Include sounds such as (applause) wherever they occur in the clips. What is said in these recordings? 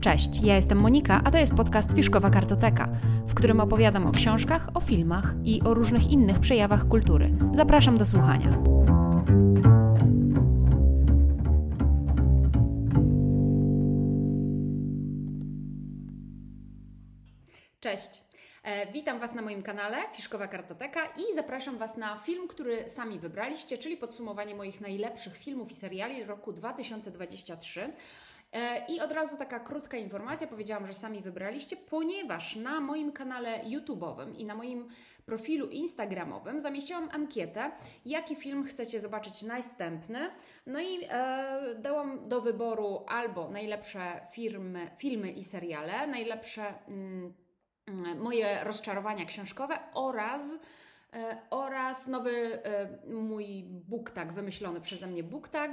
Cześć, ja jestem Monika, a to jest podcast Fiszkowa Kartoteka, w którym opowiadam o książkach, o filmach i o różnych innych przejawach kultury. Zapraszam do słuchania. Cześć. E, witam Was na moim kanale Fiszkowa Kartoteka i zapraszam Was na film, który sami wybraliście, czyli podsumowanie moich najlepszych filmów i seriali roku 2023. E, I od razu taka krótka informacja, powiedziałam, że sami wybraliście, ponieważ na moim kanale YouTube'owym i na moim profilu Instagramowym zamieściłam ankietę, jaki film chcecie zobaczyć następny. No i e, dałam do wyboru albo najlepsze firmy, filmy i seriale, najlepsze mm, moje rozczarowania książkowe oraz e, oraz nowy e, mój booktag, wymyślony przeze mnie booktag.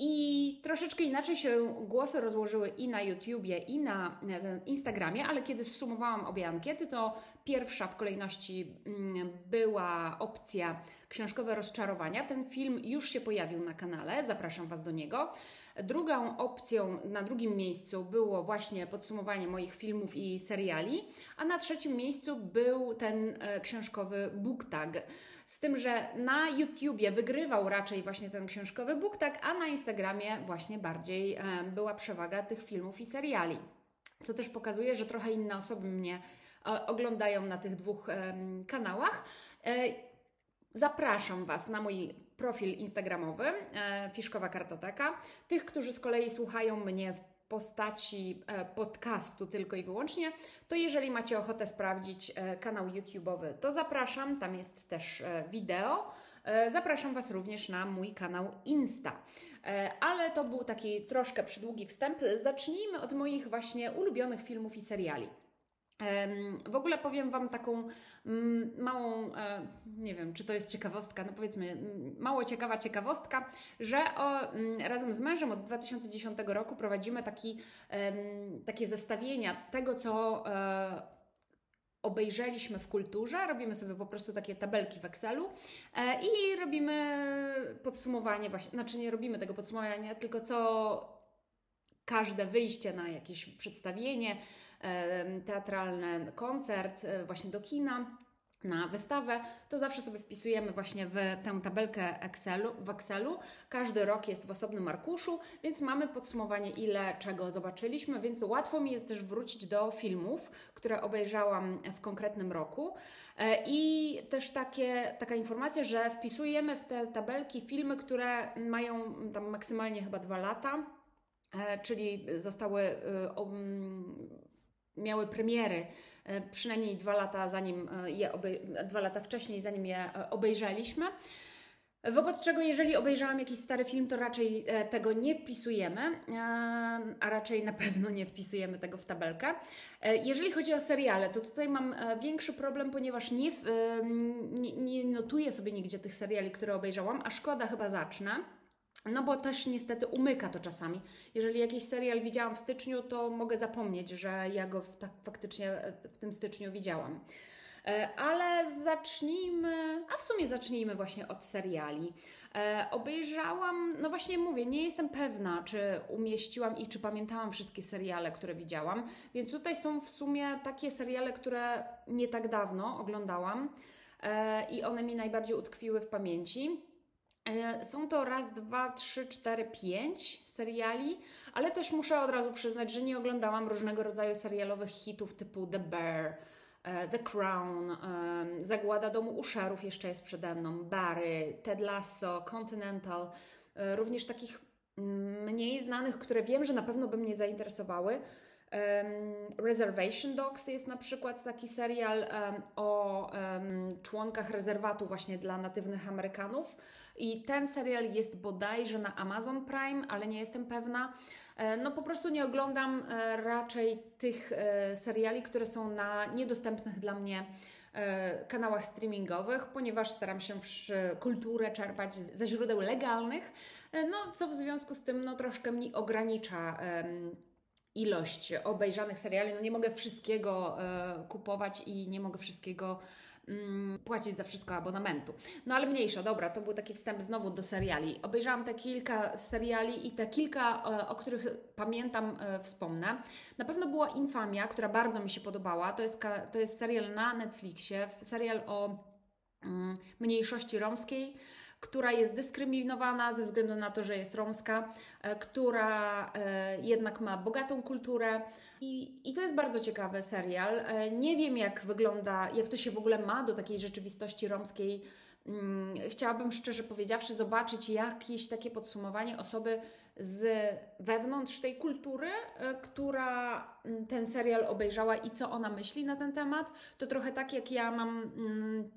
I troszeczkę inaczej się głosy rozłożyły i na YouTubie, i na Instagramie, ale kiedy zsumowałam obie ankiety, to pierwsza w kolejności mm, była opcja książkowe rozczarowania. Ten film już się pojawił na kanale, zapraszam Was do niego. Drugą opcją na drugim miejscu było właśnie podsumowanie moich filmów i seriali, a na trzecim miejscu był ten e, książkowy booktag. Z tym, że na YouTubie wygrywał raczej właśnie ten książkowy booktag, a na Instagramie właśnie bardziej e, była przewaga tych filmów i seriali. Co też pokazuje, że trochę inne osoby mnie e, oglądają na tych dwóch kanałach. Zapraszam Was na mój profil Instagramowy e, Fiszkowa Kartoteka. Tych, którzy z kolei słuchają mnie w postaci e, podcastu tylko i wyłącznie, to jeżeli macie ochotę sprawdzić e, kanał YouTube'owy, to zapraszam, tam jest też wideo. Zapraszam Was również na mój kanał Insta. Ale to był taki troszkę przydługi wstęp. Zacznijmy od moich właśnie ulubionych filmów i seriali. W ogóle powiem Wam taką mm, małą, e, nie wiem, czy to jest ciekawostka, no powiedzmy, mało ciekawa ciekawostka, że o, mm, razem z mężem od 2010 roku prowadzimy taki, takie zestawienia tego, co e, obejrzeliśmy w kulturze, robimy sobie po prostu takie tabelki w Excelu e, i robimy podsumowanie, właśnie, znaczy nie robimy tego podsumowania, tylko co każde wyjście na jakieś przedstawienie, teatralny koncert, e, właśnie do kina na wystawę, to zawsze sobie wpisujemy właśnie w tę tabelkę Excelu, w Excelu. Każdy rok jest w osobnym arkuszu, więc mamy podsumowanie, ile czego zobaczyliśmy, więc łatwo mi jest też wrócić do filmów, które obejrzałam w konkretnym roku. E, I też takie, taka informacja, że wpisujemy w te tabelki filmy, które mają tam maksymalnie chyba dwa lata, e, czyli zostały miały premiery e, przynajmniej dwa lata, zanim e, je dwa lata wcześniej, zanim je e, obejrzeliśmy. Wobec czego, jeżeli obejrzałam jakiś stary film, to raczej tego nie wpisujemy, a raczej na pewno nie wpisujemy tego w tabelkę. Jeżeli chodzi o seriale, to tutaj mam większy problem, ponieważ nie, nie, nie notuję sobie nigdzie tych seriali, które obejrzałam, a szkoda, chyba zacznę. No bo też niestety umyka to czasami. Jeżeli jakiś serial widziałam w styczniu, to mogę zapomnieć, że ja go tak faktycznie e, w tym styczniu widziałam. E, ale zacznijmy, a w sumie zacznijmy właśnie od seriali. E, obejrzałam, no właśnie mówię, nie jestem pewna, czy umieściłam i czy pamiętałam wszystkie seriale, które widziałam, więc tutaj są w sumie takie seriale, które nie tak dawno oglądałam i one mi najbardziej utkwiły w pamięci. E, są to raz, dwa, trzy, cztery, pięć seriali, ale też muszę od razu przyznać, że nie oglądałam różnego rodzaju serialowych hitów typu The Bear, e, The Crown, Zagłada Domu Uszerów jeszcze jest przede mną, Barry, Ted Lasso, Continental, e, również takich mniej znanych, które wiem, że na pewno by mnie zainteresowały. Reservation Dogs jest na przykład taki serial o członkach rezerwatu właśnie dla natywnych Amerykanów. I ten serial jest bodajże na Amazon Prime, ale nie jestem pewna. E, no po prostu nie oglądam e, raczej tych e, seriali, które są na niedostępnych dla mnie kanałach streamingowych, ponieważ staram się kulturę czerpać ze źródeł legalnych, no co w związku z tym no, troszkę mi ogranicza ilość obejrzanych seriali. No nie mogę wszystkiego kupować i nie mogę wszystkiego mm, płacić za wszystko abonamentu. No ale mniejsza, dobra, to był taki wstęp znowu do seriali. Obejrzałam te kilka seriali i te kilka, e, o których pamiętam, e, wspomnę. Na pewno była Infamia, która bardzo mi się podobała. To jest, to jest serial na Netflixie, serial o mm, mniejszości romskiej która jest dyskryminowana ze względu na to, że jest romska, e, która e, jednak ma bogatą kulturę. I, I to jest bardzo ciekawy serial. E, nie wiem, jak wygląda, jak to się w ogóle ma do takiej rzeczywistości romskiej. Mm, chciałabym szczerze powiedziawszy zobaczyć jakieś takie podsumowanie osoby z wewnątrz tej kultury, która mm, ten serial obejrzała i co ona myśli na ten temat. To trochę tak jak ja mam mm,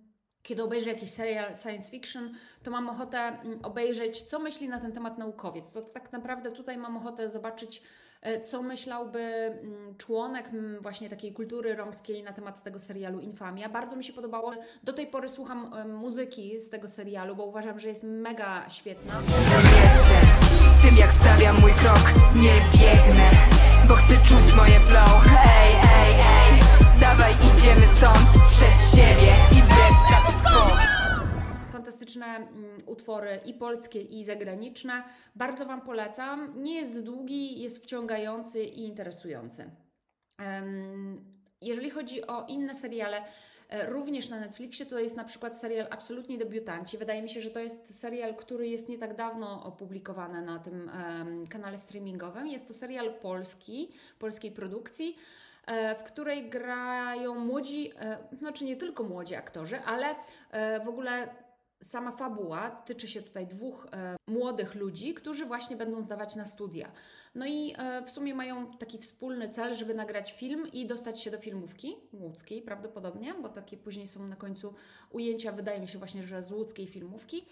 kiedy obejrzę jakiś serial science fiction, to mam ochotę mm, obejrzeć, co myśli na ten temat naukowiec. To tak naprawdę tutaj mam ochotę zobaczyć, e, co myślałby mm, członek mm, właśnie takiej kultury romskiej na temat tego serialu Infamia. Bardzo mi się podobało. Do tej pory słucham e, muzyki z tego serialu, bo uważam, że jest mega świetna. Jestem tym, jak stawiam mój krok, nie biegnę, bo chcę czuć moje flow. Ej, ej, ej, dawaj idziemy stąd przed siebie i. Fantastyczne mm, utwory i polskie, i zagraniczne. Bardzo Wam polecam. Nie jest długi, jest wciągający i interesujący. Jeżeli chodzi o inne seriale, e, Również na Netflixie to jest na przykład serial Absolutnie Debiutanci. Wydaje mi się, że to jest serial, który jest nie tak dawno opublikowany na tym kanale streamingowym. Jest to serial polski, polskiej produkcji. E, w której grają młodzi, e, znaczy nie tylko młodzi aktorzy, ale e, w ogóle sama fabuła tyczy się tutaj dwóch młodych ludzi, którzy właśnie będą zdawać na studia. No i w sumie mają taki wspólny cel, żeby nagrać film i dostać się do filmówki łódzkiej prawdopodobnie, bo takie później są na końcu ujęcia, wydaje mi się właśnie, że z łódzkiej filmówki.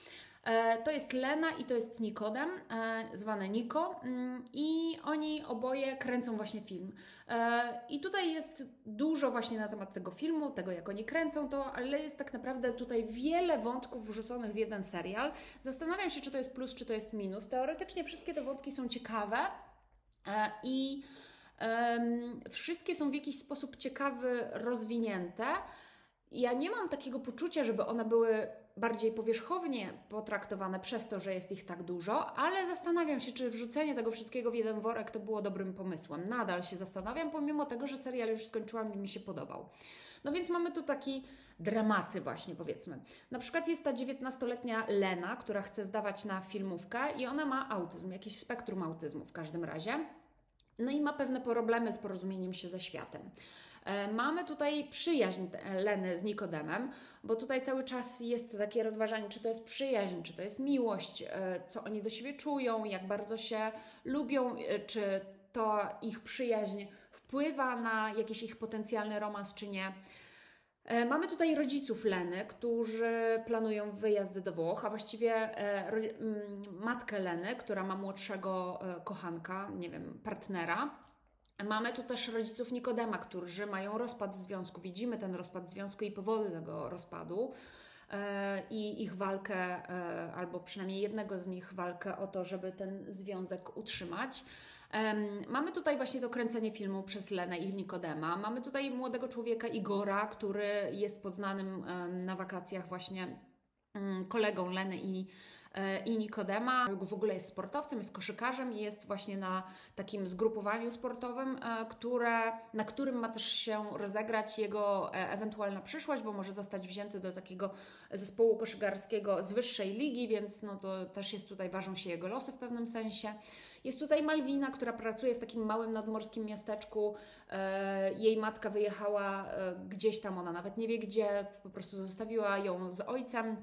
E, to jest Lena i to jest Nikodem, e, zwany Niko, mm, i oni oboje kręcą właśnie film. E, I tutaj jest dużo właśnie na temat tego filmu, tego jak oni kręcą to, ale jest tak naprawdę tutaj wiele wątków wrzuconych w jeden serial. Zastanawiam się, czy to jest plus, czy to jest minus. Teoretycznie wszystkie te wątki są ciekawe i wszystkie są w jakiś sposób ciekawy rozwinięte. Ja nie mam takiego poczucia, żeby one były bardziej powierzchownie potraktowane przez to, że jest ich tak dużo, ale zastanawiam się, czy wrzucenie tego wszystkiego w jeden worek to było dobrym pomysłem. Nadal się zastanawiam, pomimo tego, że serial już skończyłam i mi się podobał. No więc mamy tu taki dramaty właśnie powiedzmy. Na przykład jest ta 19-letnia Lena, która chce zdawać na filmówkę i ona ma autyzm, jakiś spektrum autyzmu w każdym razie. No i ma pewne problemy z porozumieniem się ze światem. E, mamy tutaj przyjaźń Leny z Nikodemem, bo tutaj cały czas jest takie rozważanie, czy to jest przyjaźń, czy to jest miłość, e, co oni do siebie czują, jak bardzo się lubią, e, czy to ich przyjaźń wpływa na jakiś ich potencjalny romans, czy nie. Mamy tutaj rodziców Leny, którzy planują wyjazd do Włoch, a właściwie matkę Leny, która ma młodszego kochanka, nie wiem, partnera. Mamy tu też rodziców Nikodema, którzy mają rozpad związku. Widzimy ten rozpad związku i powody tego rozpadu e, i ich walkę, e, albo przynajmniej jednego z nich walkę o to, żeby ten związek utrzymać. Mamy tutaj właśnie to kręcenie filmu przez Lenę i Nikodema. Mamy tutaj młodego człowieka Igora, który jest poznanym na wakacjach właśnie mm, kolegą Leny i E, i Nikodema. W ogóle jest sportowcem, jest koszykarzem i jest właśnie na takim zgrupowaniu sportowym, e, które, na którym ma też się rozegrać jego e, ewentualna przyszłość, bo może zostać wzięty do takiego zespołu koszykarskiego z wyższej ligi, więc no to też jest tutaj, ważą się jego losy w pewnym sensie. Jest tutaj Malwina, która pracuje w takim małym nadmorskim miasteczku. Jej matka wyjechała gdzieś tam, ona nawet nie wie gdzie, po prostu zostawiła ją z ojcem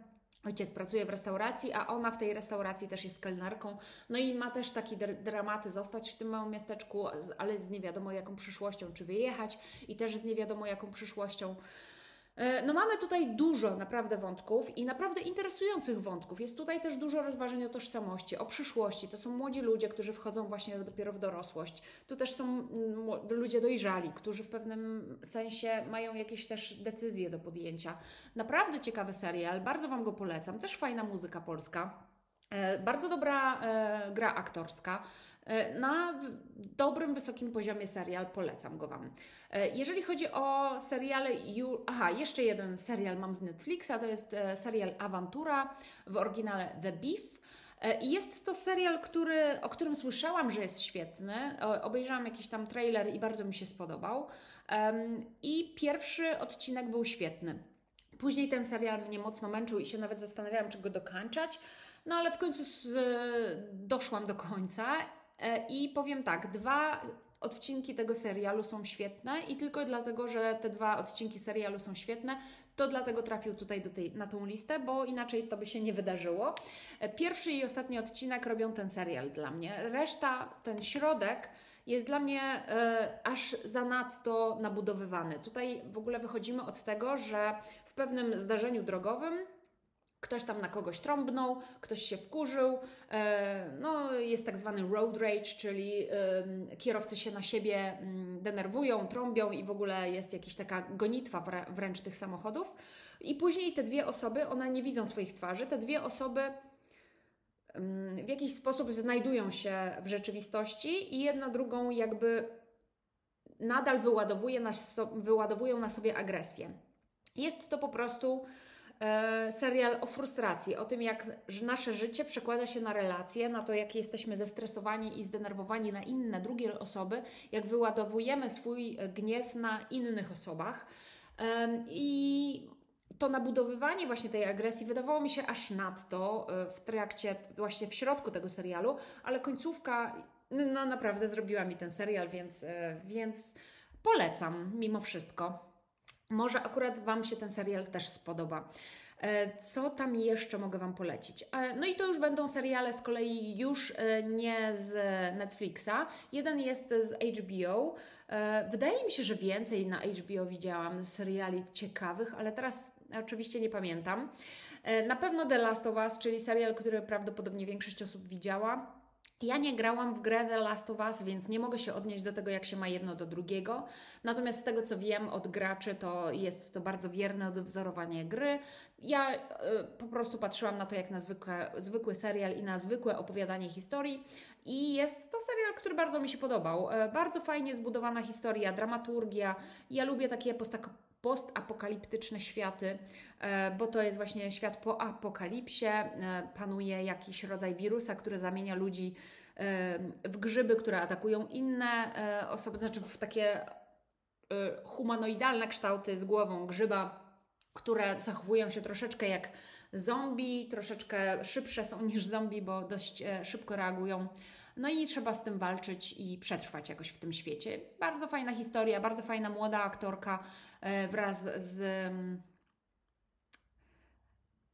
Ojciec pracuje w restauracji, a ona w tej restauracji też jest kelnerką. No i ma też takie dramaty zostać w tym małym miasteczku, ale z nie wiadomo jaką przyszłością, czy wyjechać i też z nie wiadomo jaką przyszłością. E, no mamy tutaj dużo naprawdę wątków i naprawdę interesujących wątków. Jest tutaj też dużo rozważań o tożsamości, o przyszłości. To są młodzi ludzie, którzy wchodzą właśnie dopiero w dorosłość. Tu też są mm, ludzie dojrzali, którzy w pewnym sensie mają jakieś też decyzje do podjęcia. Naprawdę ciekawy serial, bardzo Wam go polecam. Też fajna muzyka polska. E, bardzo dobra e, gra aktorska. E, na dobrym, wysokim poziomie serial, polecam go Wam. E, jeżeli chodzi o seriale, aha, jeszcze jeden serial mam z Netflixa, to jest e, serial Awantura, w oryginale The Beef. I jest to serial, który, o którym słyszałam, że jest świetny. Obejrzałam jakiś tam trailer i bardzo mi się spodobał. I pierwszy odcinek był świetny. Później ten serial mnie mocno męczył i się nawet zastanawiałam, czy go dokończać. No ale w końcu z, doszłam do końca I powiem tak, dwa odcinki tego serialu są świetne i tylko dlatego, że te dwa odcinki serialu są świetne, to dlatego trafił tutaj tej, na tą listę, bo inaczej to by się nie wydarzyło. E, pierwszy i ostatni odcinek robią ten serial dla mnie. Reszta, ten środek jest dla mnie e, aż zanadto nabudowywany. Tutaj w ogóle wychodzimy od tego, że w pewnym zdarzeniu drogowym Ktoś tam na kogoś trąbnął, ktoś się wkurzył. E, no, jest tak zwany road rage, czyli kierowcy się na siebie mm, denerwują, trąbią i w ogóle jest jakaś taka gonitwa wręcz tych samochodów. I później te dwie osoby, one nie widzą swoich twarzy, te dwie osoby w jakiś sposób znajdują się w rzeczywistości i jedna drugą jakby nadal wyładowuje na, wyładowują na sobie agresję. Jest to po prostu serial o frustracji, o tym, jak nasze życie przekłada się na relacje, na to, jak jesteśmy zestresowani i zdenerwowani na inne, drugie osoby, jak wyładowujemy swój gniew na innych osobach. I to nabudowywanie właśnie tej agresji wydawało mi się aż nadto e, w trakcie, właśnie w środku tego serialu, ale końcówka, no naprawdę zrobiła mi ten serial, więc, e, więc polecam mimo wszystko. Może akurat Wam się ten serial też spodoba. E, co tam jeszcze mogę Wam polecić? E, no i to już będą seriale z kolei już e, nie z Netflixa. Jeden jest z HBO. Wydaje mi się, że więcej na HBO widziałam seriali ciekawych, ale teraz oczywiście nie pamiętam. Na pewno The Last of Us, czyli serial, który prawdopodobnie większość osób widziała. Ja nie grałam w grę The Last of Us, więc nie mogę się odnieść do tego, jak się ma jedno do drugiego. Natomiast z tego, co wiem od graczy, to jest to bardzo wierne odwzorowanie gry. Ja y, po prostu patrzyłam na to jak na zwykłe, zwykły serial i na zwykłe opowiadanie historii. I jest to serial, który bardzo mi się podobał. Y, bardzo fajnie zbudowana historia, dramaturgia. Ja lubię takie postapokaliptyczne światy, e, bo to jest właśnie świat po apokalipsie. E, panuje jakiś rodzaj wirusa, który zamienia ludzi e, w grzyby, które atakują inne osoby, znaczy w takie humanoidalne kształty z głową grzyba, które zachowują się troszeczkę jak zombie, troszeczkę szybsze są niż zombie, bo dość szybko reagują no i trzeba z tym walczyć i przetrwać jakoś w tym świecie. Bardzo fajna historia, bardzo fajna młoda aktorka wraz z. Mm,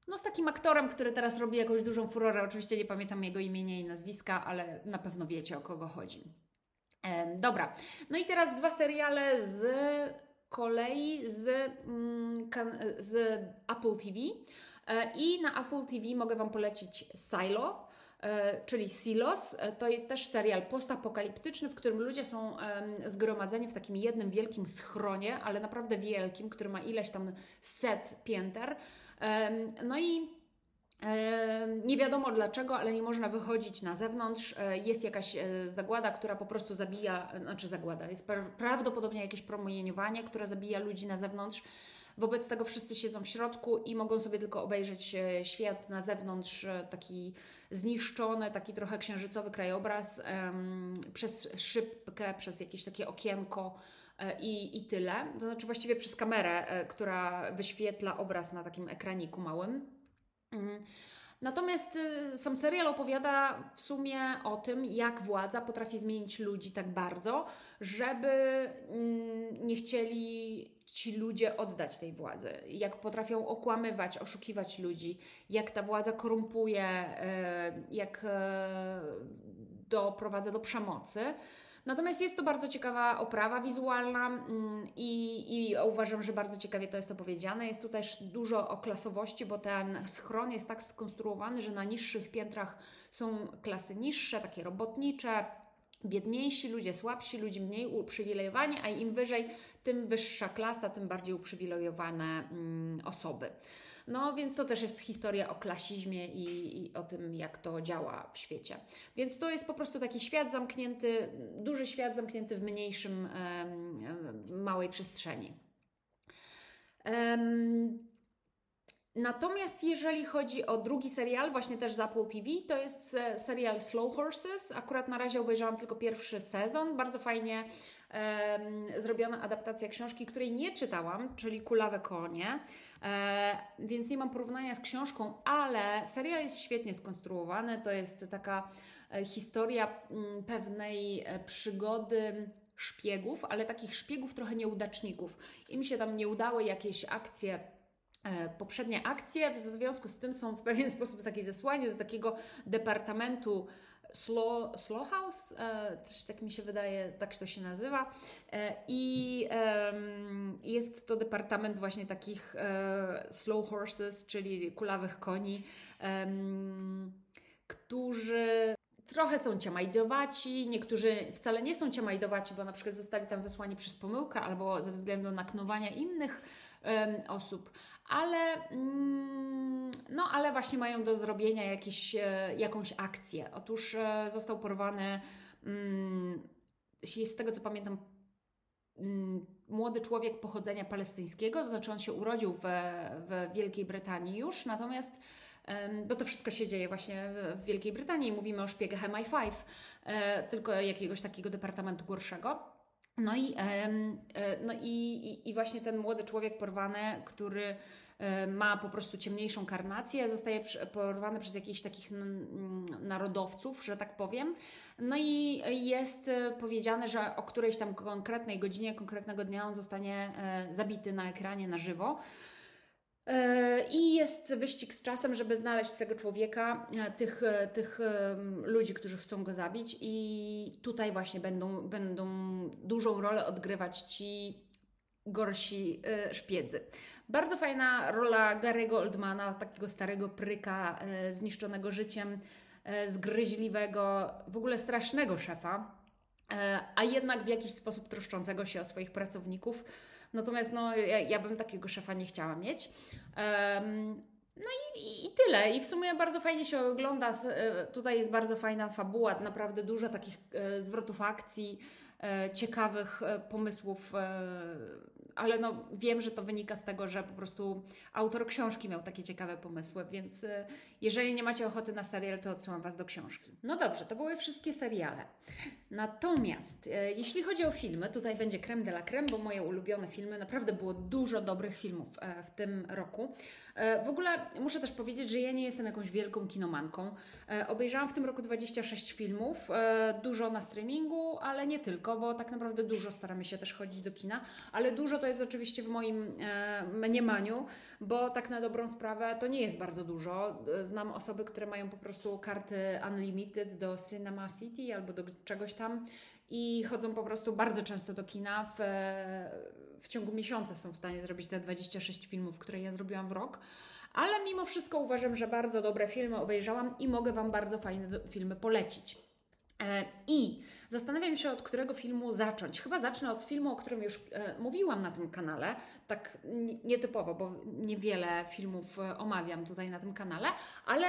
no, z takim aktorem, który teraz robi jakąś dużą furorę. Oczywiście nie pamiętam jego imienia i nazwiska, ale na pewno wiecie o kogo chodzi. E, dobra, no i teraz dwa seriale z kolei z, mm, z Apple TV. E, I na Apple TV mogę Wam polecić Silo. E, czyli Silos. E, to jest też serial postapokaliptyczny, w którym ludzie są zgromadzeni w takim jednym wielkim schronie, ale naprawdę wielkim, który ma ileś tam set pięter. No i nie wiadomo dlaczego, ale nie można wychodzić na zewnątrz. E, jest jakaś zagłada, która po prostu zabija, znaczy zagłada, jest prawdopodobnie jakieś promieniowanie, które zabija ludzi na zewnątrz. Wobec tego wszyscy siedzą w środku i mogą sobie tylko obejrzeć świat na zewnątrz, taki zniszczony, taki trochę księżycowy krajobraz przez szybkę, przez jakieś takie okienko e, i, i tyle. To znaczy właściwie przez kamerę, e, która wyświetla obraz na takim ekraniku małym. Mm. Natomiast y, sam serial opowiada w sumie o tym, jak władza potrafi zmienić ludzi tak bardzo, żeby mm, nie chcieli ci ludzie oddać tej władzy. Jak potrafią okłamywać, oszukiwać ludzi, jak ta władza korumpuje, y, jak y, doprowadza do przemocy. Natomiast jest to bardzo ciekawa oprawa wizualna mm, i, i uważam, że bardzo ciekawie to jest opowiedziane. Jest tu też dużo o klasowości, bo ten schron jest tak skonstruowany, że na niższych piętrach są klasy niższe, takie robotnicze, biedniejsi ludzie, słabsi, ludzie mniej uprzywilejowani, a im wyżej, tym wyższa klasa, tym bardziej uprzywilejowane mm, osoby. No więc to też jest historia o klasizmie i, i, o tym, jak to działa w świecie. Więc to jest po prostu taki świat zamknięty, duży świat zamknięty w mniejszym, małej przestrzeni. Natomiast jeżeli chodzi o drugi serial, właśnie też z Apple TV, to jest serial Slow Horses. Akurat na razie obejrzałam tylko pierwszy sezon. Bardzo fajnie um, zrobiona adaptacja książki, której nie czytałam, czyli Kulawe konie. E, więc nie mam porównania z książką, ale serial jest świetnie skonstruowany. To jest taka e, historia mm, pewnej e, przygody szpiegów, ale takich szpiegów trochę nieudaczników. Im się tam nie udały jakieś akcje poprzednie akcje, w związku z tym są w pewien (laughs) sposób takie zesłanie z takiego departamentu Slow, slow House, e, też tak mi się wydaje, tak to się nazywa. E, I jest to departament właśnie takich slow horses, czyli kulawych koni, którzy trochę są ciamajdowaci, niektórzy wcale nie są ciamajdowaci, bo na przykład zostali tam zesłani przez pomyłkę albo ze względu na knowania innych osób ale, mm, no, ale właśnie mają do zrobienia jakieś, e, jakąś akcję. Otóż e, został porwany, mm, z tego co pamiętam, mm, młody człowiek pochodzenia palestyńskiego, to znaczy on się urodził w, w Wielkiej Brytanii już, natomiast bo to wszystko się dzieje właśnie w Wielkiej Brytanii. Mówimy o szpiegach MI5, e, tylko jakiegoś takiego departamentu gorszego. No i, no i, i właśnie ten młody człowiek porwany, który E, ma po prostu ciemniejszą karnację, zostaje porwany przez jakichś takich narodowców, że tak powiem. No i jest e, powiedziane, że o którejś tam konkretnej godzinie, konkretnego dnia on zostanie e, zabity na ekranie na żywo. I jest wyścig z czasem, żeby znaleźć tego człowieka, tych, tych ludzi, którzy chcą go zabić, i tutaj właśnie będą, będą dużą rolę odgrywać ci gorsi szpiedzy. Bardzo fajna rola Gary'ego Oldmana, takiego starego pryka, e, zniszczonego życiem, e, zgryźliwego, w ogóle strasznego szefa, e, a jednak w jakiś sposób troszczącego się o swoich pracowników. Natomiast no, ja, ja bym takiego szefa nie chciała mieć. No i, i, tyle. I w sumie bardzo fajnie się ogląda. Tutaj jest bardzo fajna fabuła, naprawdę dużo takich zwrotów akcji, ciekawych pomysłów ale no, wiem, że to wynika z tego, że po prostu autor książki miał takie ciekawe pomysły, więc y, jeżeli nie macie ochoty na serial, to odsyłam Was do książki. No dobrze, to były wszystkie seriale. Natomiast y, jeśli chodzi o filmy, tutaj będzie creme de la creme, bo moje ulubione filmy, naprawdę było dużo dobrych filmów e, w tym roku. E, w ogóle muszę też powiedzieć, że ja nie jestem jakąś wielką kinomanką. E, obejrzałam w tym roku 26 filmów, dużo na streamingu, ale nie tylko, bo tak naprawdę dużo staramy się też chodzić do kina, ale dużo to jest oczywiście w moim mniemaniu, bo tak na dobrą sprawę to nie jest bardzo dużo. Znam osoby, które mają po prostu karty unlimited do Cinema City albo do czegoś tam i chodzą po prostu bardzo często do kina. W, w ciągu miesiąca są w stanie zrobić te 26 filmów, które ja zrobiłam w rok. Ale mimo wszystko uważam, że bardzo dobre filmy obejrzałam i mogę Wam bardzo fajne filmy polecić. E, I zastanawiam się, od którego filmu zacząć. Chyba zacznę od filmu, o którym już e, mówiłam na tym kanale, tak nietypowo, bo niewiele filmów e, omawiam tutaj na tym kanale, ale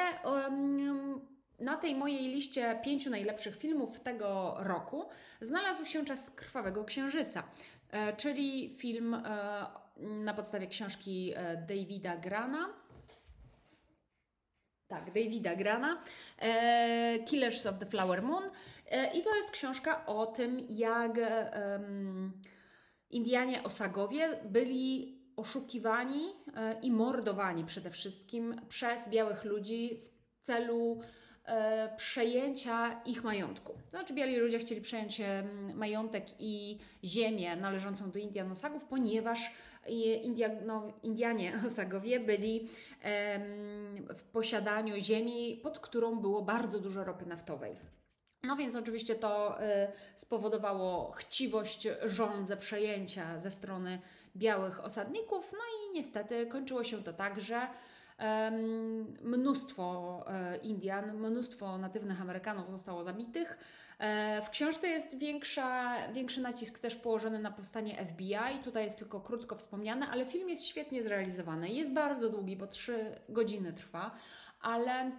na tej mojej liście pięciu najlepszych filmów tego roku znalazł się Czas Krwawego Księżyca, czyli film na podstawie książki Davida Grana tak, Davida Grana, e, Killers of the Flower Moon. E, I to jest książka o tym, jak e, Indianie Osagowie byli oszukiwani e, i mordowani przede wszystkim przez białych ludzi w celu e, przejęcia ich majątku. To znaczy, biali ludzie chcieli przejąć majątek i ziemię należącą do Indian Osagów, ponieważ India, no, Indianie Osagowie byli w posiadaniu ziemi, pod którą było bardzo dużo ropy naftowej. No więc oczywiście to spowodowało chciwość rządze przejęcia ze strony białych osadników, no i niestety kończyło się to tak, że Mnóstwo e, Indian, mnóstwo natywnych Amerykanów zostało zabitych. E, w książce jest większa, większy nacisk też położony na powstanie FBI. Tutaj jest tylko krótko wspomniane, ale film jest świetnie zrealizowany. Jest bardzo długi, bo trzy godziny trwa, ale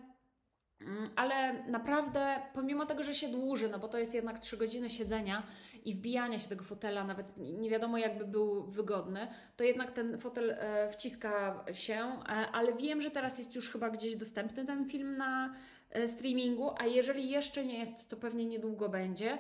ale naprawdę, pomimo tego, że się dłuży, no bo to jest jednak trzy godziny siedzenia i wbijania się tego fotela, nawet nie wiadomo jakby był wygodny, to jednak ten fotel e, wciska się, e, ale wiem, że teraz jest już chyba gdzieś dostępny ten film na e, streamingu, a jeżeli jeszcze nie jest, to pewnie niedługo będzie.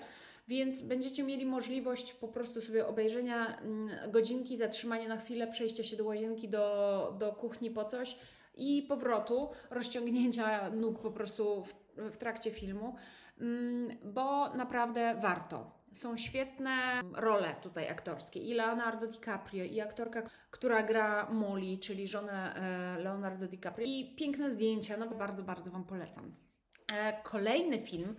Więc będziecie mieli możliwość po prostu sobie obejrzenia mm, godzinki, zatrzymania na chwilę, przejścia się do łazienki, do, do kuchni po coś i powrotu, rozciągnięcia nóg po prostu w, w trakcie filmu, mm, bo naprawdę warto. Są świetne role tutaj aktorskie. I Leonardo DiCaprio, i aktorka, która gra Molly, czyli żonę e, Leonardo DiCaprio. I piękne zdjęcia, no bardzo, bardzo Wam polecam. E, kolejny film,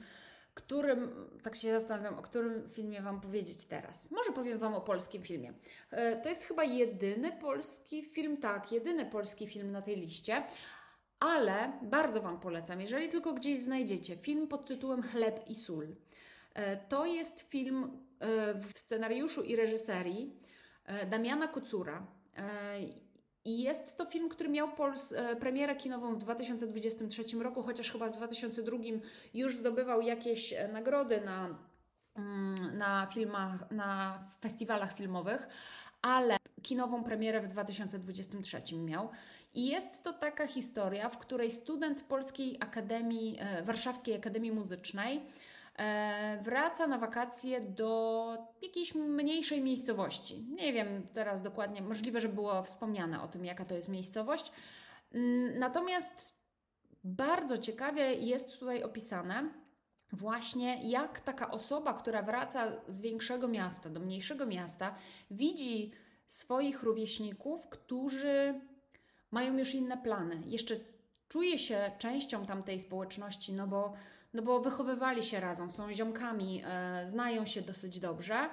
którym, tak się zastanawiam, o którym filmie Wam powiedzieć teraz. Może powiem Wam o polskim filmie. E, to jest chyba jedyny polski film, tak, jedyny polski film na tej liście, ale bardzo Wam polecam, jeżeli tylko gdzieś znajdziecie, film pod tytułem Chleb i sól. E, to jest film e, w scenariuszu i reżyserii Damiana Kocura. I jest to film, który miał Pols e, premierę kinową w 2023 roku, chociaż chyba w 2002 już zdobywał jakieś e, nagrody na, mm, na filmach, na festiwalach filmowych, ale kinową premierę w 2023 miał. I jest to taka historia, w której student Polskiej Akademii, e, Warszawskiej Akademii Muzycznej wraca na wakacje do jakiejś mniejszej miejscowości. Nie wiem teraz dokładnie, możliwe, że było wspomniane o tym, jaka to jest miejscowość. Mm, natomiast bardzo ciekawie jest tutaj opisane, właśnie jak taka osoba, która wraca z większego miasta do mniejszego miasta, widzi swoich rówieśników, którzy mają już inne plany. Jeszcze czuje się częścią tamtej społeczności, no bo no bo wychowywali się razem, są ziomkami, e, znają się dosyć dobrze,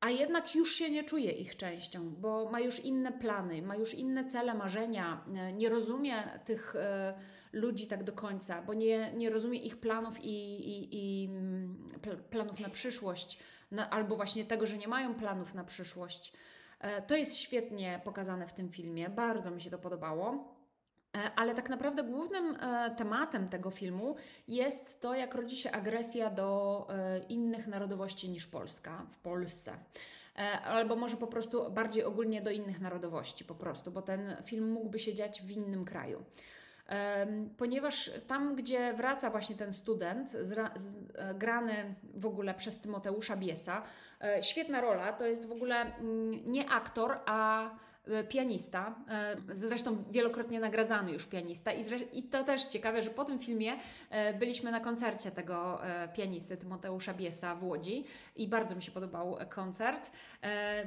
a jednak już się nie czuje ich częścią, bo ma już inne plany, ma już inne cele, marzenia, e, nie rozumie tych e, ludzi tak do końca, bo nie, nie rozumie ich planów i, i, i mm, planów na przyszłość, na, albo właśnie tego, że nie mają planów na przyszłość. To jest świetnie pokazane w tym filmie, bardzo mi się to podobało. E, ale tak naprawdę głównym e, tematem tego filmu jest to, jak rodzi się agresja do e, innych narodowości niż Polska w Polsce. Albo może po prostu bardziej ogólnie do innych narodowości, po prostu, bo ten film mógłby się dziać w innym kraju. Ponieważ tam, gdzie wraca właśnie ten student, grany w ogóle przez Tymoteusza Biesa, świetna rola, to jest w ogóle mm, nie aktor, a pianista, e, zresztą wielokrotnie nagradzany już pianista i, i to też ciekawe, że po tym filmie e, byliśmy na koncercie tego pianisty Tymoteusza Biesa w Łodzi i bardzo mi się podobał koncert.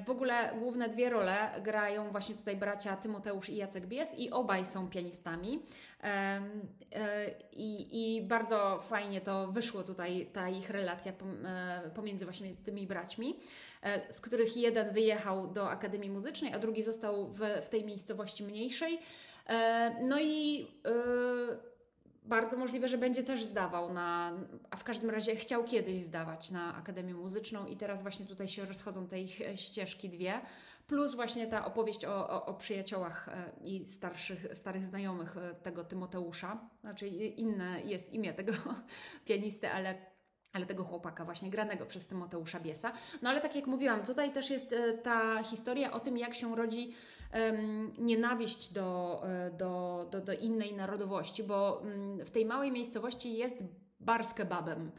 W ogóle główne dwie role grają właśnie tutaj bracia Tymoteusz i Jacek Bies i obaj są pianistami i, i bardzo fajnie to wyszło tutaj, ta ich relacja pomiędzy właśnie tymi braćmi. E, z których jeden wyjechał do Akademii Muzycznej, a drugi został w, w tej miejscowości mniejszej. E, no i e, bardzo możliwe, że będzie też zdawał na, a w każdym razie chciał kiedyś zdawać na Akademię Muzyczną i teraz właśnie tutaj się rozchodzą te ich ścieżki dwie, plus właśnie ta opowieść o, o, o przyjaciołach i starszych, starych znajomych tego Tymoteusza, znaczy inne jest imię tego (laughs) pianisty, ale ale tego chłopaka właśnie granego przez Tymoteusza Biesa. No ale tak jak mówiłam, tutaj też jest e, ta historia o tym, jak się rodzi nienawiść do, e, do, do, do, innej narodowości, bo um, w tej małej miejscowości jest bar z kebabem.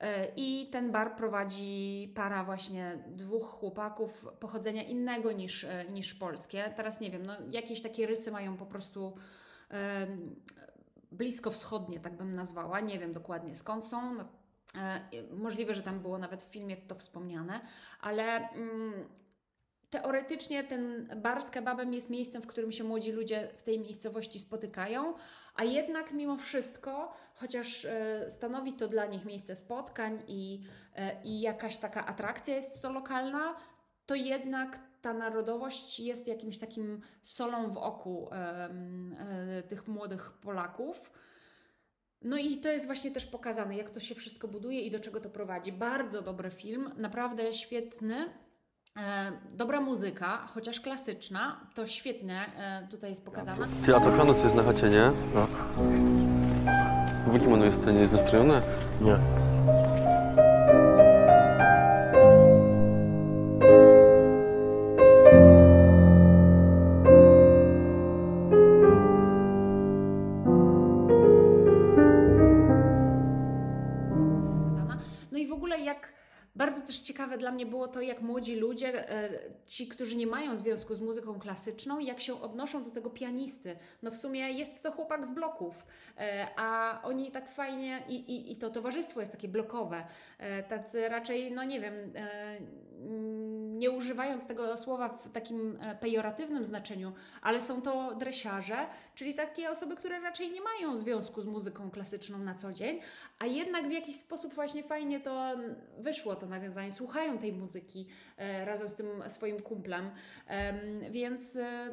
E, I ten bar prowadzi para właśnie dwóch chłopaków pochodzenia innego niż, niż polskie. Teraz nie wiem, no jakieś takie rysy mają po prostu blisko wschodnie, tak bym nazwała. Nie wiem dokładnie skąd są. No, E, możliwe, że tam było nawet w filmie to wspomniane, ale mm, teoretycznie ten bar z kebabem jest miejscem, w którym się młodzi ludzie w tej miejscowości spotykają, a jednak mimo wszystko, chociaż e, stanowi to dla nich miejsce spotkań i, e, i jakaś taka atrakcja jest to lokalna, to jednak ta narodowość jest jakimś takim solą w oku tych młodych Polaków. No i to jest właśnie też pokazane, jak to się wszystko buduje i do czego to prowadzi. Bardzo dobry film, naprawdę świetny. Dobra muzyka, chociaż klasyczna, to świetnie e, tutaj jest pokazana. Ty, a to Hano, co jest na chacie, nie? No. Manu jest, nie jest nastrojony? Nie. Ci, którzy nie mają związku z muzyką klasyczną, jak się odnoszą do tego pianisty. No w sumie jest to chłopak z bloków, e, a oni tak fajnie i, i, i to towarzystwo jest takie blokowe. E, Tacy raczej, no nie wiem, e, nie używając tego słowa w takim e, pejoratywnym znaczeniu, ale są to dresiarze, czyli takie osoby, które raczej nie mają związku z muzyką klasyczną na co dzień, a jednak w jakiś sposób właśnie fajnie to wyszło, to nawiązanie, słuchają tej muzyki e, razem z tym swoim kumplem, Em, więc... e,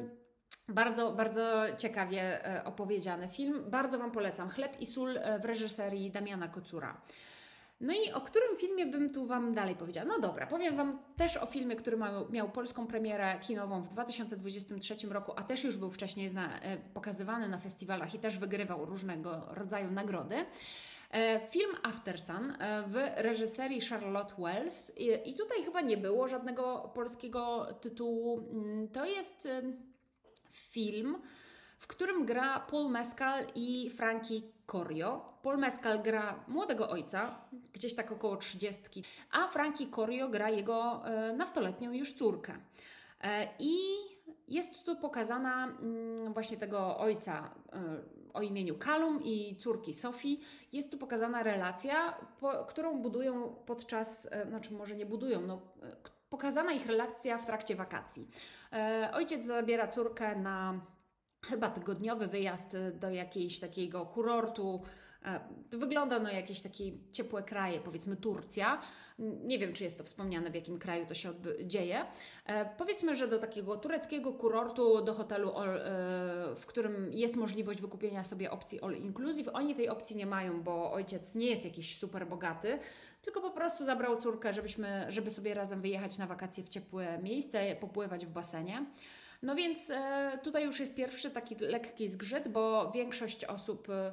Bardzo, bardzo ciekawie opowiedziany film. Bardzo Wam polecam. Chleb i sól w reżyserii Damiana Kocura. No i o którym filmie bym tu Wam dalej powiedziała? No dobra, powiem Wam też o filmie, który miał, miał polską premierę kinową w 2023 roku, a też już był wcześniej zna, e, pokazywany na festiwalach i też wygrywał różnego rodzaju nagrody. E, Film After Sun e, w reżyserii Charlotte Wells I- tutaj chyba nie było żadnego polskiego tytułu. Mm, To jest film, w którym gra Paul Mescal i Frankie Corio. Paul Mescal gra młodego ojca, gdzieś tak około trzydziestki, a Frankie Corio gra jego e, nastoletnią już córkę. E, I jest tu pokazana mm, właśnie tego ojca e, o imieniu Kalum i córki Sofii. Jest tu pokazana relacja, którą budują podczas, znaczy może nie budują, no, pokazana ich relacja w trakcie wakacji. Ojciec zabiera córkę na chyba tygodniowy wyjazd do jakiejś takiego kurortu. E, To wygląda na jakieś takie ciepłe kraje, powiedzmy Turcja. Nie wiem, czy jest to wspomniane, w jakim kraju to się dzieje. E, powiedzmy, że do takiego tureckiego kurortu, do hotelu, e, w którym jest możliwość wykupienia sobie opcji all inclusive. Oni tej opcji nie mają, bo ojciec nie jest jakiś super bogaty, tylko po prostu zabrał córkę, żebyśmy, żeby sobie razem wyjechać na wakacje w ciepłe miejsce, popływać w basenie. No więc e, tutaj już jest pierwszy taki lekki zgrzyt, bo większość osób, e,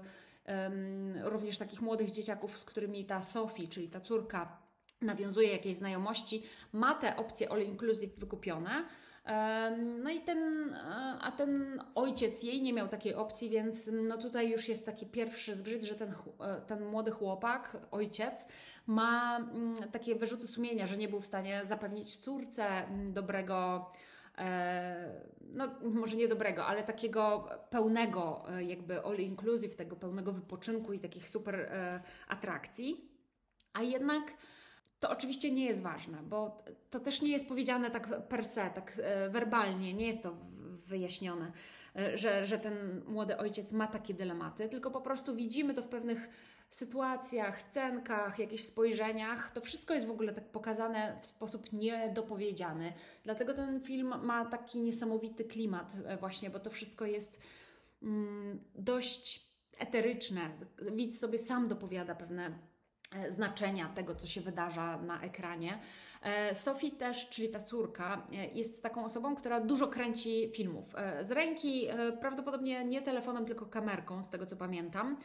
również takich młodych dzieciaków, z którymi ta Sophie, czyli ta córka, nawiązuje jakieś znajomości, ma te opcje all inclusive wykupione. No i ten, e, a ten ojciec jej nie miał takiej opcji, więc no tutaj już jest taki pierwszy zgrzyt, że ten, ten młody chłopak, ojciec, ma mm, takie wyrzuty sumienia, że nie był w stanie zapewnić córce mm, dobrego, no może nie dobrego, ale takiego pełnego e, jakby all inclusive, tego pełnego wypoczynku i takich super e, atrakcji. A jednak to oczywiście nie jest ważne, bo to też nie jest powiedziane tak per se, tak e, werbalnie, nie jest to wyjaśnione, e, że, że ten młody ojciec ma takie dylematy, tylko po prostu widzimy to w pewnych sytuacjach, scenkach, jakichś spojrzeniach. To wszystko jest w ogóle tak pokazane w sposób niedopowiedziany. Dlatego ten film ma taki niesamowity klimat, e, właśnie, bo to wszystko jest mm, dość eteryczne. Widz sobie sam dopowiada pewne znaczenia tego, co się wydarza na ekranie. E, Sophie też, czyli ta córka, e, jest taką osobą, która dużo kręci filmów. E, Z ręki, prawdopodobnie nie telefonem, tylko kamerką, z tego co pamiętam.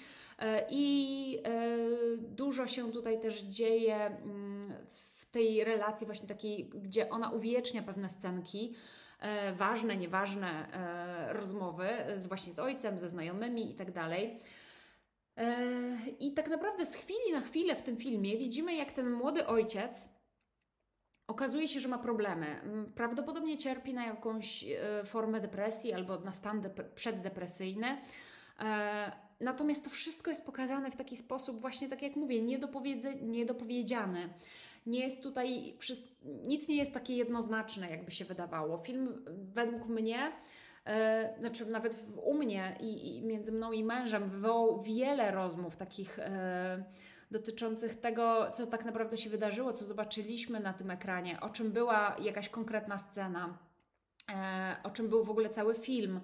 I dużo się tutaj też dzieje mm, w tej relacji właśnie takiej, gdzie ona uwiecznia pewne scenki, ważne, nieważne rozmowy z, właśnie z ojcem, ze znajomymi i tak dalej. E, I tak naprawdę z chwili na chwilę w tym filmie widzimy, jak ten młody ojciec okazuje się, że ma problemy. Mm, Prawdopodobnie cierpi na jakąś e, formę depresji albo na stan dep- przeddepresyjny. E, Natomiast to wszystko jest pokazane w taki sposób, właśnie tak jak mówię, niedopowiedze- niedopowiedziany. Nie jest tutaj, wszyst- nic nie jest takie jednoznaczne, jakby się wydawało. Film według mnie e, znaczy nawet u mnie i, i między mną i mężem wywołał wiele rozmów takich e, dotyczących tego, co tak naprawdę się wydarzyło, co zobaczyliśmy na tym ekranie, o czym była jakaś konkretna scena, e, o czym był w ogóle cały film.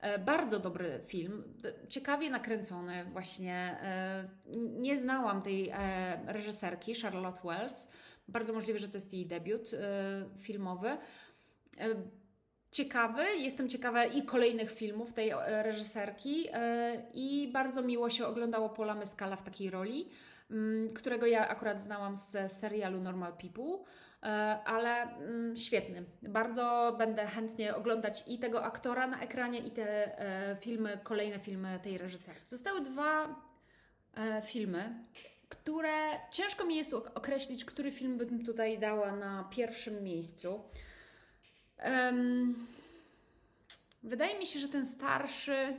E, bardzo dobry film, ciekawie nakręcony właśnie. E, nie znałam tej reżyserki, Charlotte Wells. Bardzo możliwe, że to jest jej debiut filmowy. Ciekawy, jestem ciekawa i kolejnych filmów tej reżyserki i bardzo miło się oglądało Pola Mescala w takiej roli. Mm, którego ja akurat znałam z serialu Normal People, e, ale mm, świetny. Bardzo będę chętnie oglądać i tego aktora na ekranie, i te e, filmy, kolejne filmy tej reżyserki. Zostały dwa e, filmy, które ciężko mi jest określić, który film bym tutaj dała na pierwszym miejscu. Um, wydaje mi się, że ten starszy,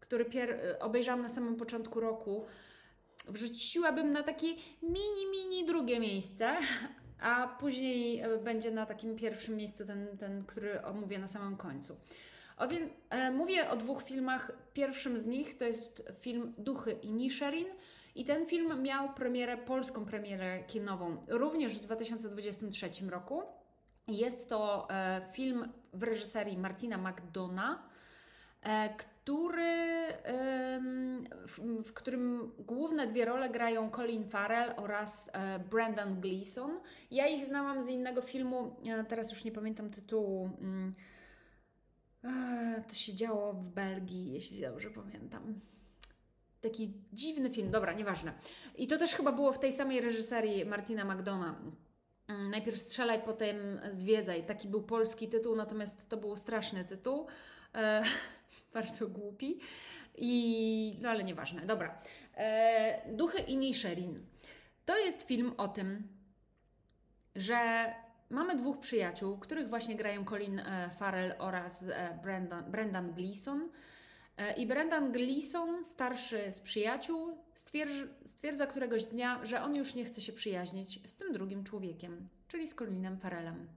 który obejrzałam na samym początku roku, wrzuciłabym na takie mini, mini drugie miejsce, (laughs) a później e, będzie na takim pierwszym miejscu ten, ten który omówię na samym końcu. O więc, e, mówię o dwóch filmach. Pierwszym z nich to jest film Duchy i Nisherin. I ten film miał premierę, polską premierę kinową również w 2023 roku. Jest to e, film w reżyserii Martina McDona, e, który, w, którym główne dwie role grają Colin Farrell oraz e, Brandon Gleeson. Ja ich znałam z innego filmu, teraz już nie pamiętam tytułu. Mm, to się działo w Belgii, jeśli dobrze pamiętam. Taki dziwny film, dobra, nieważne. I to też chyba było w tej samej reżyserii Martina McDona. Mm, najpierw strzelaj, potem zwiedzaj. Taki był polski tytuł, natomiast to był straszny tytuł. E, (laughs) bardzo głupi. I, no ale nieważne, dobra. E, Duchy i Nisherin. To jest film o tym, że mamy dwóch przyjaciół, których właśnie grają Colin e, Farrell oraz e, Brendan, Brendan Gleeson. E, I Brendan Gleeson, starszy z przyjaciół, stwierdza, któregoś dnia, że on już nie chce się przyjaźnić z tym drugim człowiekiem, czyli z Colinem Farrellem.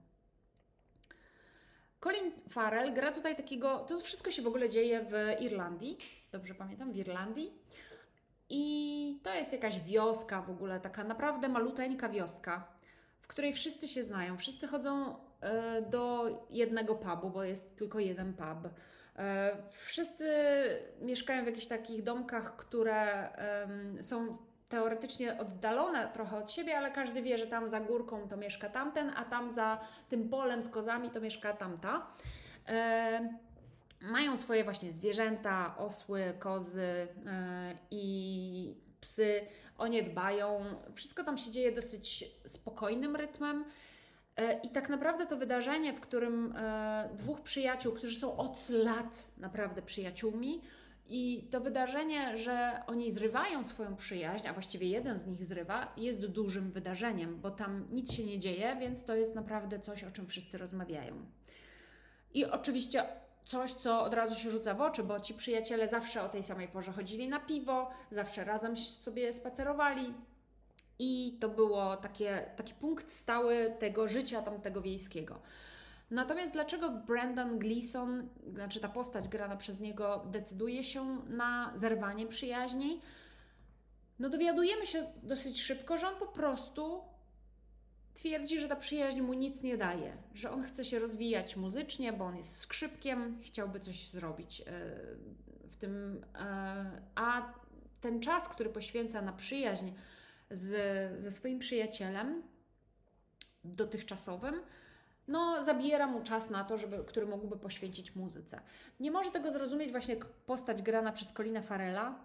Colin Farrell gra tutaj takiego. To wszystko się w ogóle dzieje w Irlandii. Dobrze pamiętam, w Irlandii. I to jest jakaś wioska w ogóle, taka naprawdę maluteńka wioska, w której wszyscy się znają. Wszyscy chodzą e, do jednego pubu, bo jest tylko jeden pub. E, wszyscy mieszkają w jakichś takich domkach, które są teoretycznie oddalone trochę od siebie, ale każdy wie, że tam za górką to mieszka tamten, a tam za tym polem z kozami to mieszka tamta. E, mają swoje właśnie zwierzęta, osły, kozy e, i psy. O nie dbają. Wszystko tam się dzieje dosyć spokojnym rytmem. E, I tak naprawdę to wydarzenie, w którym e, dwóch przyjaciół, którzy są od lat naprawdę przyjaciółmi, i to wydarzenie, że oni zrywają swoją przyjaźń, a właściwie jeden z nich zrywa, jest dużym wydarzeniem, bo tam nic się nie dzieje, więc to jest naprawdę coś, o czym wszyscy rozmawiają. I oczywiście coś, co od razu się rzuca w oczy, bo ci przyjaciele zawsze o tej samej porze chodzili na piwo, zawsze razem sobie spacerowali. I to było takie, taki punkt stały tego życia tamtego wiejskiego. Natomiast dlaczego Brandon Gleeson, znaczy ta postać grana przez niego, decyduje się na zerwanie przyjaźni? No dowiadujemy się dosyć szybko, że on po prostu twierdzi, że ta przyjaźń mu nic nie daje, że on chce się rozwijać muzycznie, bo on jest skrzypkiem, chciałby coś zrobić e, w tym, e, a ten czas, który poświęca na przyjaźń z, ze swoim przyjacielem dotychczasowym, no, zabiera mu czas na to, żeby, który mógłby poświęcić muzyce. Nie może tego zrozumieć właśnie postać grana przez Colina Farella.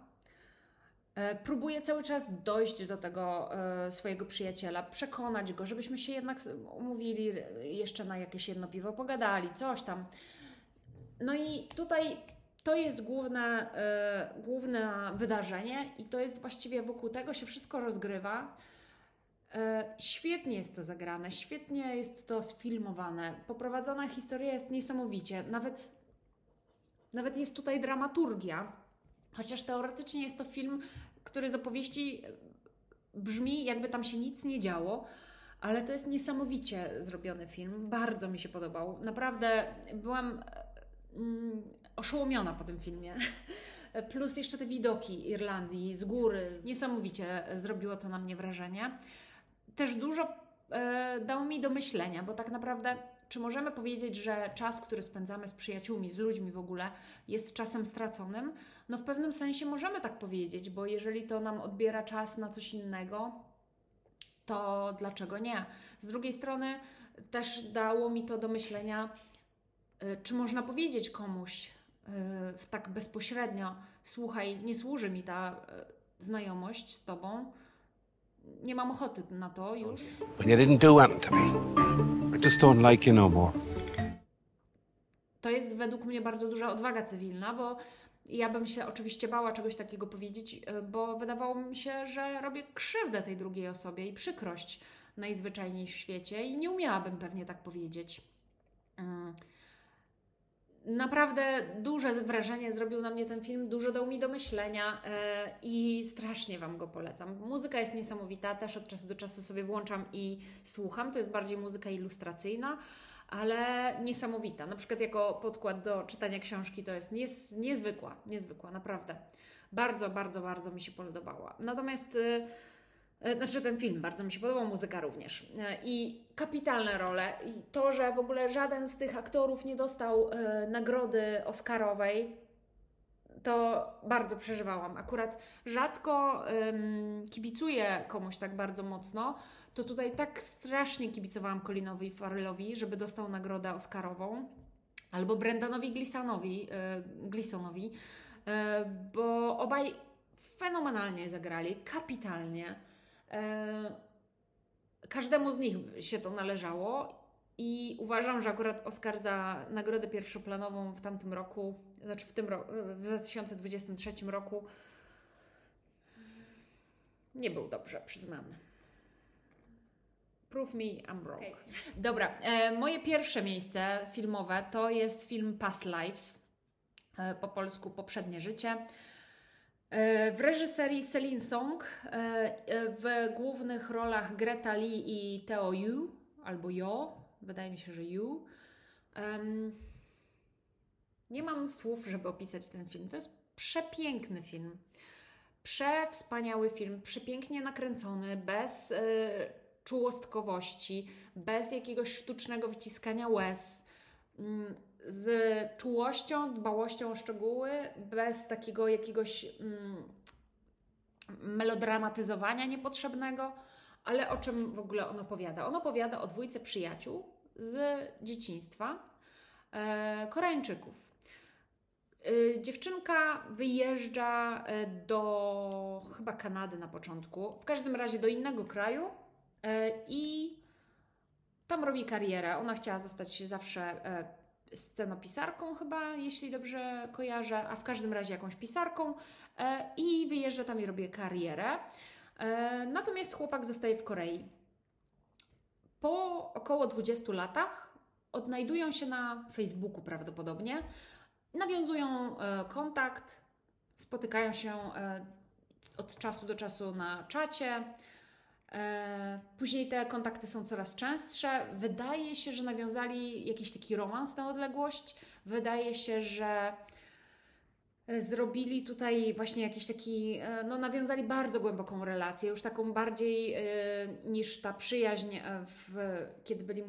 E, próbuje cały czas dojść do tego e, swojego przyjaciela, przekonać go, żebyśmy się jednak umówili jeszcze na jakieś jedno piwo, pogadali, coś tam. No i tutaj to jest główne, e, główne wydarzenie i to jest właściwie wokół tego się wszystko rozgrywa. E, świetnie jest to zagrane, świetnie jest to sfilmowane. Poprowadzona historia jest niesamowicie. Nawet, nawet jest tutaj dramaturgia, chociaż teoretycznie jest to film, który z opowieści brzmi, jakby tam się nic nie działo. Ale to jest niesamowicie zrobiony film. Bardzo mi się podobał. Naprawdę byłam mm, oszołomiona po tym filmie. (laughs) plus jeszcze te widoki Irlandii z góry. Niesamowicie zrobiło to na mnie wrażenie. Też dużo e, dało mi do myślenia, bo tak naprawdę czy możemy powiedzieć, że czas, który spędzamy z przyjaciółmi, z ludźmi w ogóle, jest czasem straconym? No, w pewnym sensie możemy tak powiedzieć, bo jeżeli to nam odbiera czas na coś innego, to dlaczego nie? Z drugiej strony, też dało mi to do myślenia, czy można powiedzieć komuś y, tak bezpośrednio: Słuchaj, nie służy mi ta y, znajomość z tobą, nie mam ochoty na to już. You didn't do to me. I just don't like you no more. To jest według mnie bardzo duża odwaga cywilna, bo ja bym się oczywiście bała czegoś takiego powiedzieć, e, bo wydawało mi się, że robię krzywdę tej drugiej osobie i przykrość najzwyczajniej w świecie i nie umiałabym pewnie tak powiedzieć. Mm. Naprawdę duże wrażenie zrobił na mnie ten film, dużo dał mi do myślenia e, i strasznie Wam go polecam. Muzyka jest niesamowita, też od czasu do czasu sobie włączam i słucham. To jest bardziej muzyka ilustracyjna, ale niesamowita. Na przykład jako podkład do czytania książki to jest niez, niezwykła, niezwykła, naprawdę. Bardzo, bardzo, bardzo mi się podobała. Natomiast y, znaczy ten film bardzo mi się podobał, muzyka również. E, I kapitalne role. I to, że w ogóle żaden z tych aktorów nie dostał e, nagrody Oscarowej, to bardzo przeżywałam. Akurat rzadko ym, kibicuję komuś tak bardzo mocno, to tutaj tak strasznie kibicowałam Colinowi Farrellowi, żeby dostał nagrodę Oscarową, albo Brendanowi Glisonowi, yy, Glisonowi yy, bo obaj fenomenalnie zagrali, kapitalnie. E, każdemu z nich się to należało i uważam, że akurat Oscar za nagrodę pierwszoplanową w tamtym roku, znaczy w tym w 2023 roku nie był dobrze przyznany. Prove me I'm wrong. Okay. Dobra, e, moje pierwsze miejsce filmowe to jest film Past Lives, e, po polsku Poprzednie Życie. E, w reżyserii Celine Song, e, e, w głównych rolach Greta Lee i Theo Yu, albo Jo, wydaje mi się, że Yu. Nie mam słów, żeby opisać ten film. To jest przepiękny film. Przewspaniały film, przepięknie nakręcony, bez czułostkowości, bez jakiegoś sztucznego wyciskania łez mm, z czułością, dbałością o szczegóły, bez takiego jakiegoś mm, melodramatyzowania niepotrzebnego. Ale o czym w ogóle on opowiada? On opowiada o dwójce przyjaciół z dzieciństwa, e, Koreańczyków. E, dziewczynka wyjeżdża e, do chyba Kanady na początku, w każdym razie do innego kraju e, i tam robi karierę. Ona chciała zostać zawsze e, scenopisarką chyba, jeśli dobrze kojarzę, a w każdym razie jakąś pisarką e, i wyjeżdża tam i robię karierę. E, natomiast chłopak zostaje w Korei. Po około 20 latach odnajdują się na Facebooku prawdopodobnie, nawiązują e, kontakt, spotykają się od czasu do czasu na czacie, później te kontakty są coraz częstsze. Wydaje się, że nawiązali jakiś taki romans na odległość. Wydaje się, że e, zrobili tutaj właśnie jakiś taki, e, no nawiązali bardzo głęboką relację, już taką bardziej niż ta przyjaźń, w, kiedy byli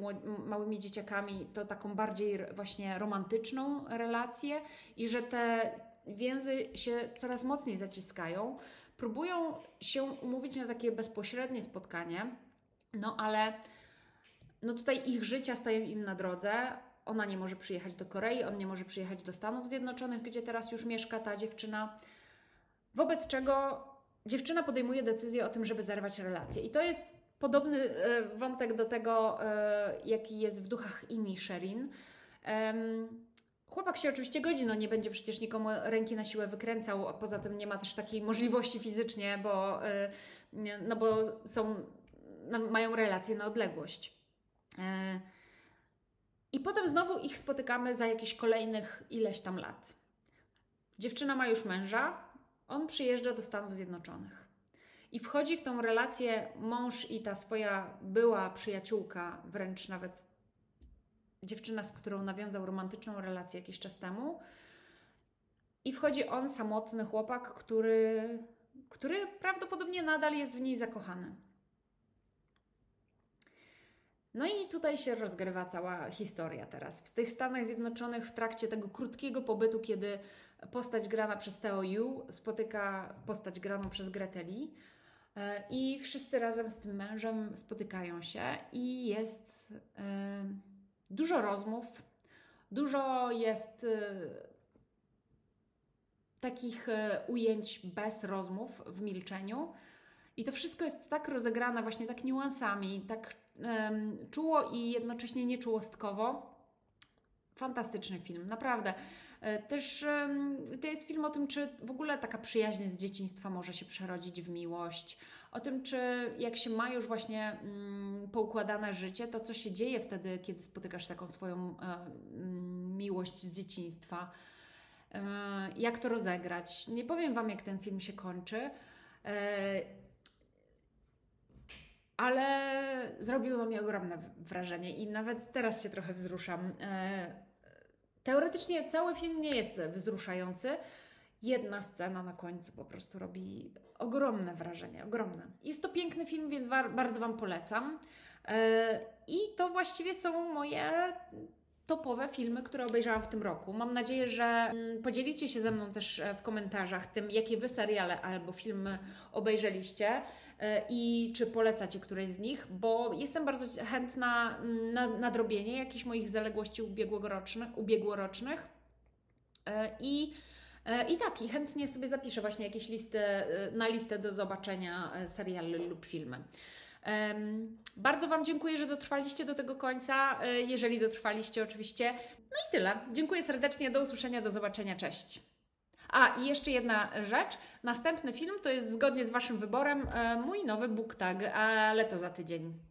małymi dzieciakami, to taką bardziej właśnie romantyczną relację i że te więzy się coraz mocniej zaciskają próbują się umówić na takie bezpośrednie spotkanie, no ale no tutaj ich życia stają im na drodze. Ona nie może przyjechać do Korei, on nie może przyjechać do Stanów Zjednoczonych, gdzie teraz już mieszka ta dziewczyna. Wobec czego dziewczyna podejmuje decyzję o tym, żeby zerwać relację. I to jest podobny e, wątek do tego, e, jaki jest w duchach inni Sherin. Chłopak się oczywiście godzi, no nie będzie przecież nikomu ręki na siłę wykręcał, a poza tym nie ma też takiej możliwości fizycznie, bo, y, no bo są, no mają relacje na odległość. E, I potem znowu ich spotykamy za jakieś kolejnych ileś tam lat. Dziewczyna ma już męża, on przyjeżdża do Stanów Zjednoczonych. I wchodzi w tą relację mąż i ta swoja była przyjaciółka, wręcz nawet dziewczyna, z którą nawiązał romantyczną relację jakiś czas temu, I wchodzi on, samotny chłopak, który, który prawdopodobnie nadal jest w niej zakochany. No i tutaj się rozgrywa cała historia teraz. W tych Stanach Zjednoczonych w trakcie tego krótkiego pobytu, kiedy postać grana przez Theo Yu spotyka postać graną przez Greteli e, i wszyscy razem z tym mężem spotykają się i jest e, dużo rozmów, dużo jest e, takich ujęć bez rozmów, w milczeniu. I to wszystko jest tak rozegrane właśnie tak niuansami, tak um, czuło i jednocześnie nieczułostkowo. Fantastyczny film, naprawdę. E, też um, to jest film o tym, czy w ogóle taka przyjaźń z dzieciństwa może się przerodzić w miłość. O tym, czy jak się ma już właśnie um, poukładane życie, to co się dzieje wtedy, kiedy spotykasz taką swoją um, miłość z dzieciństwa. E, jak to rozegrać? Nie powiem Wam, jak ten film się kończy ale zrobiło na mnie ogromne wrażenie i nawet teraz się trochę wzruszam. E, teoretycznie cały film nie jest wzruszający. Jedna scena na końcu po prostu robi ogromne wrażenie, ogromne. Jest to piękny film, więc bardzo Wam polecam. E, I to właściwie są moje topowe filmy, które obejrzałam w tym roku. Mam nadzieję, że mm, podzielicie się ze mną też e, w komentarzach tym, jakie Wy seriale albo filmy obejrzeliście. E, i czy polecacie któreś z nich, bo jestem bardzo chętna na nadrobienie jakichś moich zaległości ubiegłorocznych, ubiegłorocznych i i tak, i chętnie sobie zapiszę właśnie jakieś listy, na listę do zobaczenia seriale lub filmy. Bardzo Wam dziękuję, że dotrwaliście do tego końca. Jeżeli dotrwaliście, oczywiście. No i tyle. Dziękuję serdecznie. Do usłyszenia, do zobaczenia. Cześć. A i jeszcze jedna rzecz. Następny film to jest zgodnie z Waszym wyborem e, mój nowy book tag, ale to za tydzień.